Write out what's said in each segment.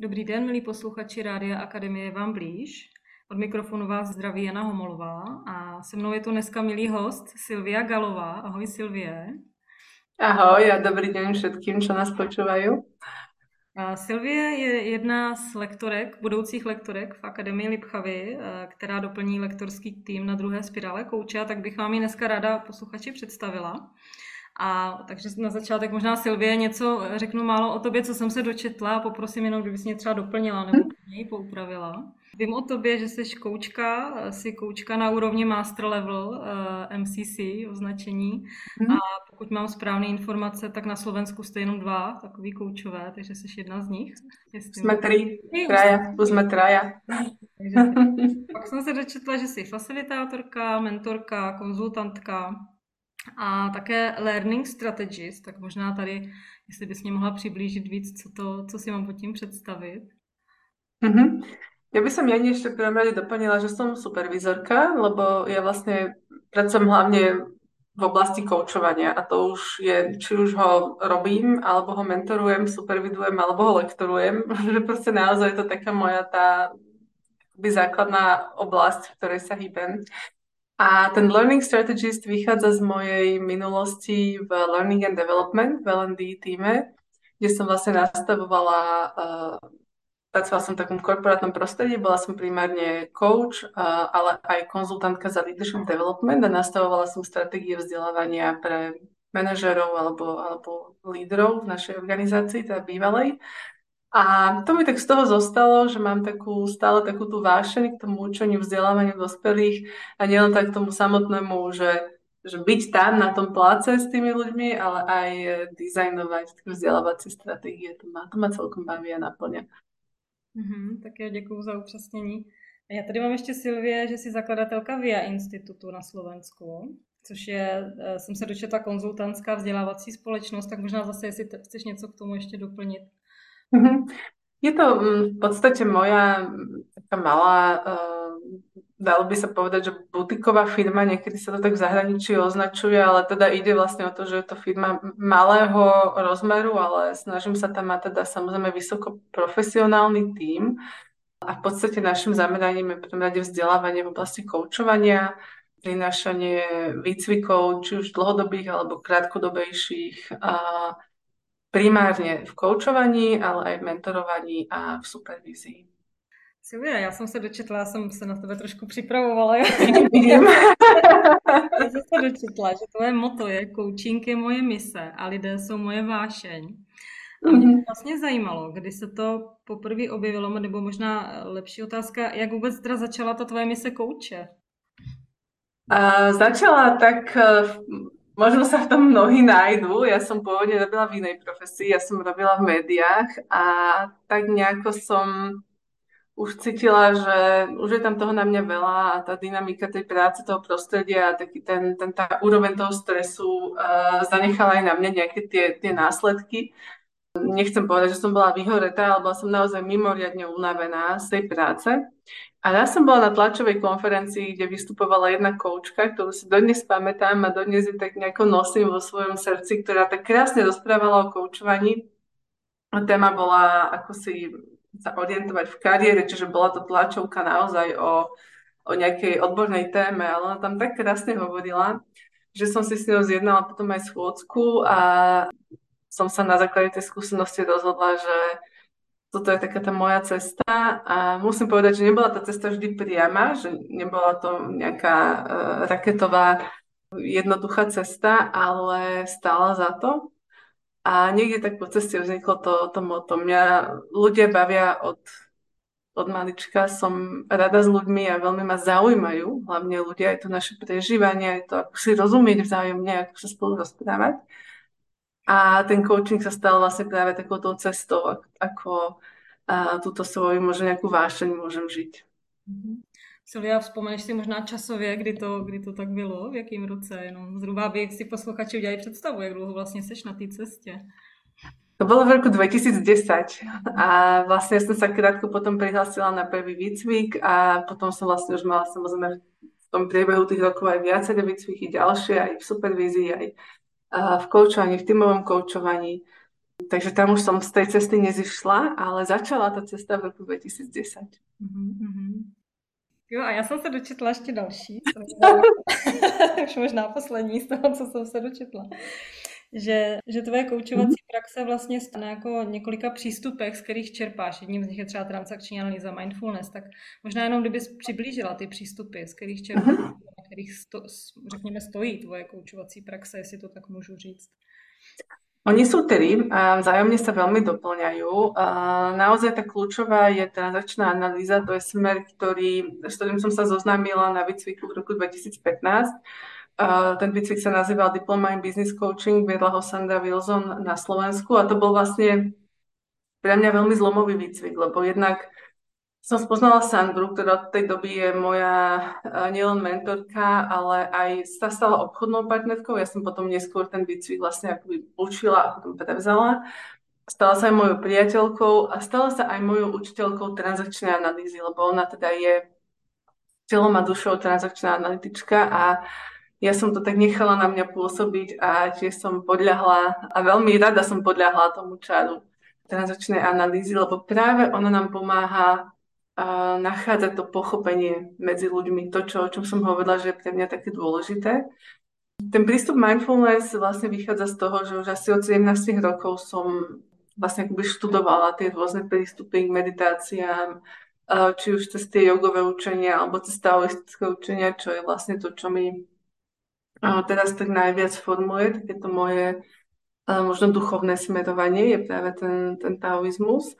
Dobrý den, milí posluchači Rádia Akademie vám blíž. Od mikrofonu vás zdraví Jana Homolová a se mnou je tu dneska milý host Silvia Galová. Ahoj Silvie. Ahoj a dobrý den všetkým, čo nás počúvajú. Silvie je jedna z lektorek, budoucích lektorek v Akademii Lipchavy, eh, která doplní lektorský tým na druhé spirále kouče, tak bych vám ji dneska ráda posluchači představila. A takže na začátek možná Silvie něco řeknu málo o tobě, co jsem se dočetla a poprosím jenom, kdybys mě třeba doplnila nebo něj poupravila. Vím o tobě, že jsi koučka, jsi koučka na úrovni master level eh, MCC označení mm. a pokud mám správné informace, tak na Slovensku jste jenom dva takový koučové, takže jsi jedna z nich. Jsme tři, traja, jsme traja. pak jsem se dočetla, že jsi facilitátorka, mentorka, konzultantka a také learning strategist, tak možná tady, jestli bys mě mohla přiblížit víc, co, to, co si mám pod tím představit. Mm-hmm. Ja by som ja ešte v prvom rade doplnila, že som supervizorka, lebo ja vlastne pracujem hlavne v oblasti koučovania a to už je, či už ho robím, alebo ho mentorujem, supervidujem, alebo ho lektorujem, že proste naozaj je to taká moja tá základná oblasť, v ktorej sa hýbem. A ten learning strategist vychádza z mojej minulosti v Learning and Development v L&D týme, kde som vlastne nastavovala, uh, pracovala som v takom korporátnom prostredí, bola som primárne coach, uh, ale aj konzultantka za leadership development a nastavovala som stratégie vzdelávania pre manažerov alebo, alebo lídrov v našej organizácii, teda bývalej. A to mi tak z toho zostalo, že mám takú, stále takú tú vášeň k tomu učeniu, vzdelávaniu dospelých a nielen tak tomu samotnému, že, že byť tam na tom pláce s tými ľuďmi, ale aj dizajnovať vzdelávacie stratégie. To ma, to ma celkom baví a naplňa. Mm-hmm, tak já děkuji za upřesnění. Já tady mám ještě Silvie, že jsi zakladatelka VIA institutu na Slovensku, což je, jsem se dočetla, konzultantská vzdělávací společnost, tak možná zase, jestli chceš něco k tomu ještě doplnit. Mhm. Je to mm, v podstate moja mm, taká malá, uh, dalo by sa povedať, že butiková firma, niekedy sa to tak v zahraničí označuje, ale teda ide vlastne o to, že je to firma malého rozmeru, ale snažím sa tam mať teda samozrejme vysoko profesionálny tím. A v podstate našim zameraním je v prvom rade vzdelávanie v oblasti koučovania, prinášanie výcvikov, či už dlhodobých alebo krátkodobejších, a primárne v koučovaní, ale aj v mentorovaní a v supervízii. Silvia, já jsem se dočetla, já jsem se na tebe trošku připravovala. já jsem se dočetla, že tvoje moto je coaching je moje mise a lidé jsou moje vášeň. A mě mm-hmm. vlastně zajímalo, kdy se to poprvé objevilo, nebo možná lepší otázka, jak vůbec teda začala ta tvoje mise kouče? Uh, začala tak Možno sa v tom mnohí nájdú. Ja som pôvodne robila v inej profesii, ja som robila v médiách a tak nejako som už cítila, že už je tam toho na mňa veľa a tá dynamika tej práce, toho prostredia a taký ten, ten, tá úroveň toho stresu uh, zanechala aj na mňa nejaké tie, tie následky. Nechcem povedať, že som bola vyhoretá, ale bola som naozaj mimoriadne unavená z tej práce. A ja som bola na tlačovej konferencii, kde vystupovala jedna koučka, ktorú si dodnes pamätám a dodnes je tak nejako nosím vo svojom srdci, ktorá tak krásne rozprávala o koučovaní. Téma bola, ako si sa orientovať v kariére, čiže bola to tlačovka naozaj o, o nejakej odbornej téme, ale ona tam tak krásne hovorila, že som si s ňou zjednala potom aj schôdzku a som sa na základe tej skúsenosti rozhodla, že toto je taká tá moja cesta a musím povedať, že nebola tá cesta vždy priama, že nebola to nejaká uh, raketová jednoduchá cesta, ale stála za to. A niekde tak po ceste vzniklo to, to moto. Mňa ľudia bavia od, od malička, som rada s ľuďmi a veľmi ma zaujímajú, hlavne ľudia, je to naše prežívanie, je to ako si rozumieť vzájomne, ako sa spolu rozprávať. A ten coaching sa stal vlastne práve takouto cestou, ako a túto svoju možno nejakú vášeň môžem žiť. Mm-hmm. Silvia, vzpomeneš si možná časově, kdy to, kdy to tak bylo, v jakém roce, jenom zhruba, aby si posluchači udělali představu, jak dlouho vlastně seš na té cestě. To bolo v roku 2010 a vlastne som sa krátko potom prihlásila na prvý výcvik a potom som vlastne už mala samozrejme v tom priebehu tých rokov aj viaceré výcviky ďalšie, aj v supervízii, aj v koučovaní, v týmovom koučovaní. Takže tam už som z tej cesty nezišla, ale začala ta cesta v roku 2010. Mm-hmm. Jo, a já jsem se dočetla ještě další, už možná poslední z toho, co jsem se dočetla, že, že tvoje koučovací mhm. praxe vlastně stane jako několika přístupech, z kterých čerpáš. Jedním z nich je třeba transakční analýza, mindfulness, tak možná jenom kdybys přiblížila ty přístupy, z kterých čerpáš, mhm. na kterých sto, řekněme stojí tvoje koučovací praxe, jestli to tak můžu říct. Oni sú tri a vzájomne sa veľmi doplňajú. Naozaj tá kľúčová je transakčná analýza, to je smer, ktorý, s ktorým som sa zoznámila na výcviku v roku 2015. Ten výcvik sa nazýval Diploma in Business Coaching, viedla ho Sandra Wilson na Slovensku a to bol vlastne pre mňa veľmi zlomový výcvik, lebo jednak som spoznala Sandru, ktorá od tej doby je moja eh, nielen mentorka, ale aj sa stala obchodnou partnerkou. Ja som potom neskôr ten výcvik vlastne akoby učila a potom prevzala. Stala sa aj mojou priateľkou a stala sa aj mojou učiteľkou transakčnej analýzy, lebo ona teda je telom a dušou transakčná analytička a ja som to tak nechala na mňa pôsobiť a tiež som podľahla a veľmi rada som podľahla tomu čaru transakčnej analýzy, lebo práve ona nám pomáha nachádzať to pochopenie medzi ľuďmi, to, čo, o čom som hovorila, že je pre mňa také dôležité. Ten prístup mindfulness vlastne vychádza z toho, že už asi od 17 rokov som vlastne akoby študovala tie rôzne prístupy k meditáciám, či už cez tie jogové učenia, alebo cez taoistické učenia, čo je vlastne to, čo mi teraz tak najviac formuje, takéto moje možno duchovné smerovanie je práve ten, ten taoizmus.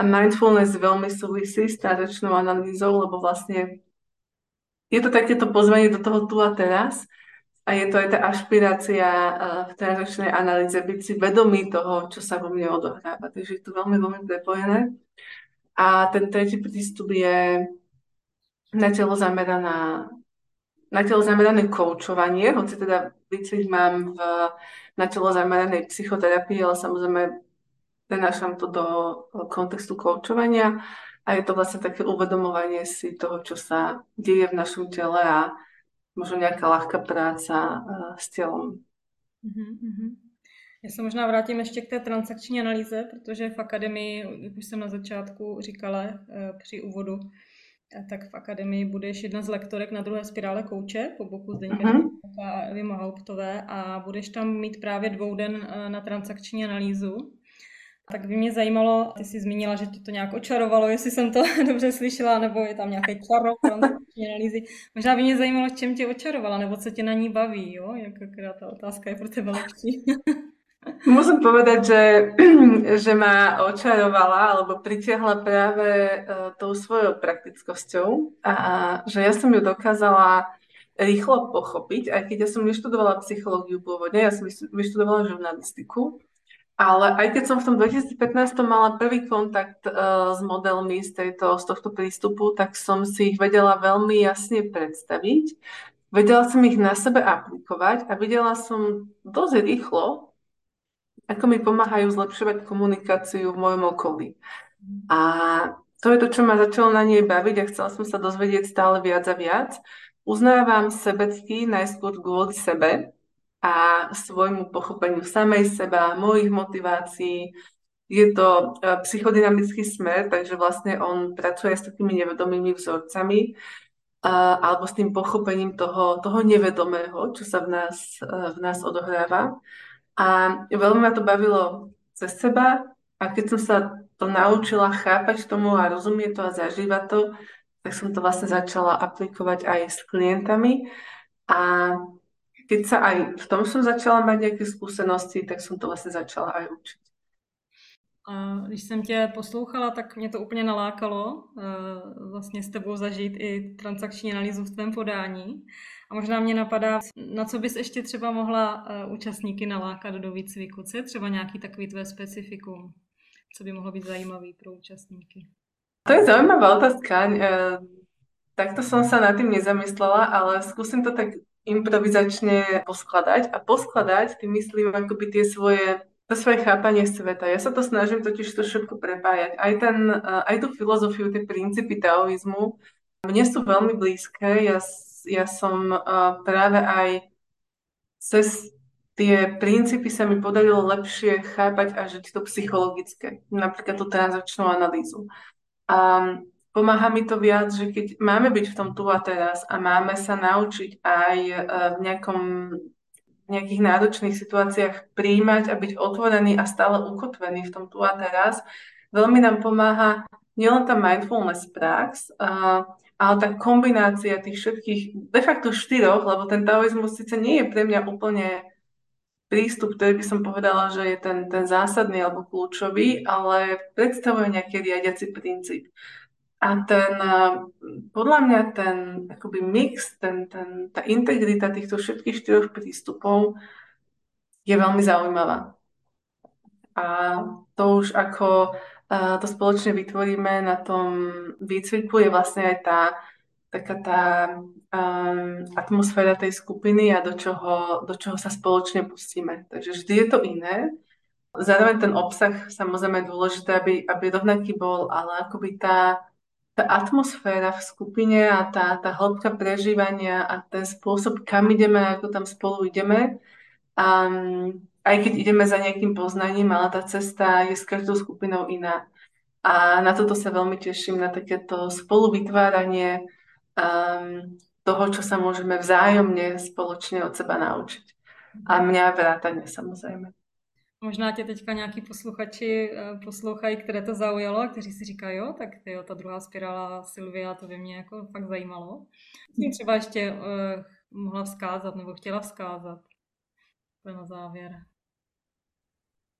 A mindfulness veľmi súvisí s náročnou analýzou, lebo vlastne je to takéto pozvanie do toho tu a teraz a je to aj tá ašpirácia v transakčnej analýze, byť si vedomý toho, čo sa vo mne odohráva. Takže je to veľmi, veľmi prepojené. A ten tretí prístup je na telo zameraná na telo zamerané koučovanie, hoci teda výcvik mám v, na telo zameranej psychoterapii, ale samozrejme prenášam to do kontextu koučovania a je to vlastne také uvedomovanie si toho, čo sa deje v našom tele a možno nejaká ľahká práca uh, s tělem. Mm-hmm. Já se možná vrátím ještě k té transakční analýze, protože v akademii, jak už jsem na začátku říkala uh, při úvodu, tak v akademii budeš jedna z lektorek na druhé spirále kouče po boku Zdeňka uh-huh. a Evy Mahauptové a budeš tam mít právě dvouden uh, na transakční analýzu. Tak by mě zajímalo, ty jsi zmínila, že tě to nějak očarovalo, jestli jsem to dobře slyšela, nebo je tam nějaký čaro analýzy. Možná by mě zajímalo, čem tě očarovala, nebo co tě na ní baví, jo? Jak ta otázka je pro tebe lepší. Musím povedať, že, že ma očarovala alebo pritiahla práve uh, tou svojou praktickosťou a že ja som ju dokázala rýchlo pochopiť, aj keď ja som neštudovala psychológiu pôvodne, ja som vyštudovala žurnalistiku, ale aj keď som v tom 2015 mala prvý kontakt uh, s modelmi z, tejto, z tohto prístupu, tak som si ich vedela veľmi jasne predstaviť. Vedela som ich na sebe aplikovať a videla som dosť rýchlo, ako mi pomáhajú zlepšovať komunikáciu v mojom okolí. A to je to, čo ma začalo na nej baviť a chcela som sa dozvedieť stále viac a viac. Uznávam sebecky najskôr kvôli sebe, a svojmu pochopeniu samej seba, mojich motivácií. Je to e, psychodynamický smer, takže vlastne on pracuje s takými nevedomými vzorcami alebo s tým pochopením toho, toho nevedomého, čo sa v nás, e, v nás odohráva. A veľmi ma to bavilo cez seba a keď som sa to naučila chápať tomu a rozumieť to a zažívať to, tak som to vlastne začala aplikovať aj s klientami. A keď sa aj v tom som začala mať nejaké skúsenosti, tak som to vlastně začala aj učiť. A když jsem tě poslouchala, tak mě to úplně nalákalo uh, vlastně s tebou zažít i transakční analýzu v tvém podání. A možná mě napadá, na co bys ještě třeba mohla uh, účastníky nalákat do výcviku? Co je třeba nějaký takový tvé specifikum? Co by mohlo být zajímavý pro účastníky? To je zaujímavá otázka. Uh, takto som sa nad tým nezamyslela, ale skúsim to tak improvizačne poskladať. A poskladať, tým myslím akoby tie svoje to svoje chápanie sveta. Ja sa to snažím totiž to všetko prepájať. Aj, ten, aj tú filozofiu, tie princípy taoizmu mne sú veľmi blízke. Ja, ja som práve aj cez tie princípy sa mi podarilo lepšie chápať a žiť to psychologické, napríklad tú transakčnú analýzu. A pomáha mi to viac, že keď máme byť v tom tu a teraz a máme sa naučiť aj e, v nejakom nejakých náročných situáciách príjmať a byť otvorený a stále ukotvený v tom tu a teraz, veľmi nám pomáha nielen tá mindfulness prax, ale tá kombinácia tých všetkých, de facto štyroch, lebo ten taoizmus síce nie je pre mňa úplne prístup, ktorý by som povedala, že je ten, ten zásadný alebo kľúčový, ale predstavuje nejaký riadiaci princíp. A ten, podľa mňa ten akoby mix, ten, ten, tá integrita týchto všetkých štyroch prístupov je veľmi zaujímavá. A to už ako to spoločne vytvoríme na tom výcviku je vlastne aj tá taká tá um, atmosféra tej skupiny a do čoho, do čoho sa spoločne pustíme. Takže vždy je to iné. Zároveň ten obsah samozrejme je dôležité, aby, aby rovnaký bol, ale akoby tá, tá atmosféra v skupine a tá, tá hĺbka prežívania a ten spôsob, kam ideme, ako tam spolu ideme, um, aj keď ideme za nejakým poznaním, ale tá cesta je s každou skupinou iná. A na toto sa veľmi teším, na takéto spoluvytváranie um, toho, čo sa môžeme vzájomne spoločne od seba naučiť. A mňa vrátane samozrejme. Možná tě teďka nějaký posluchači eh, poslouchají, které to zaujalo a kteří si říkají, jo, tak jo, ta druhá spirála Silvia, to by mě jako fakt zajímalo. Tím třeba ještě uh, mohla vzkázat nebo chtěla vzkázat. To je na závěr.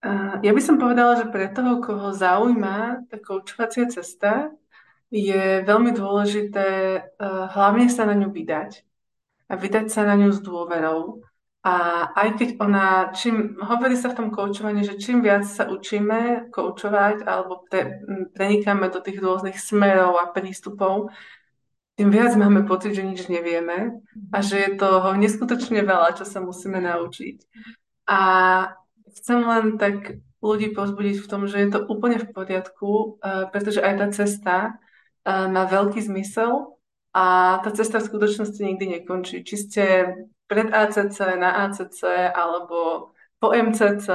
Uh, ja by som povedala, že pre toho, koho zaujíma tá koučovacia cesta, je veľmi dôležité hlavne sa na ňu vydať a vydať sa na ňu s dôverou. A aj keď ona, čím, hovorí sa v tom koučovaní, že čím viac sa učíme koučovať alebo pre, prenikáme do tých rôznych smerov a prístupov, tým viac máme pocit, že nič nevieme a že je toho neskutočne veľa, čo sa musíme naučiť. A chcem len tak ľudí pozbudiť v tom, že je to úplne v poriadku, uh, pretože aj tá cesta má veľký zmysel a tá cesta v skutočnosti nikdy nekončí. Či ste pred ACC, na ACC alebo po MCC,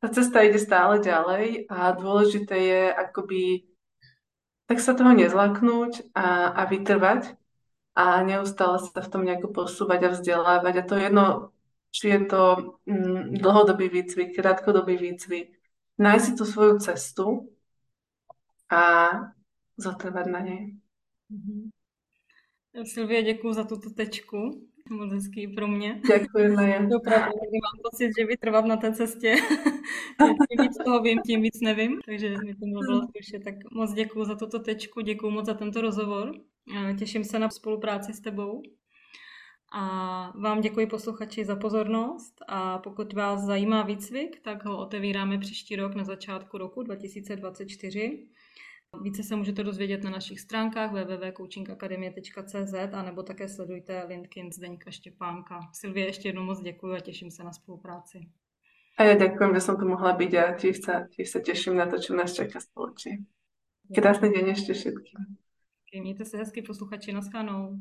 tá cesta ide stále ďalej a dôležité je akoby tak sa toho nezlaknúť a, a vytrvať a neustále sa v tom nejako posúvať a vzdelávať. A to je jedno, či je to mm, dlhodobý výcvik, krátkodobý výcvik. Nájsť si tú svoju cestu a zotrvat na něj. Mm-hmm. Silvie, děkuji za tuto tečku. Moc hezký pro mě. Děkujeme. Opravdu, mám pocit, že vytrvat na té cestě. tím víc toho vím, tím víc nevím. Takže mi to bylo slyšet. Tak moc děkuji za tuto tečku, děkuji moc za tento rozhovor. Těším se na spolupráci s tebou. A vám děkuji posluchači za pozornost a pokud vás zajímá výcvik, tak ho otevíráme příští rok na začátku roku 2024. Více se můžete dozvědět na našich stránkách www.coachingakademie.cz a nebo také sledujte LinkedIn Zdeňka Štěpánka. Silvie, ještě jednou moc děkuji a těším se na spolupráci. A ja ďakujem, že som tu mohla byť a tiež sa, tiež sa teším na to, čo nás čaká spoločne. Krásny deň ešte všetkým. Mějte se hezky, posluchači, naschánou.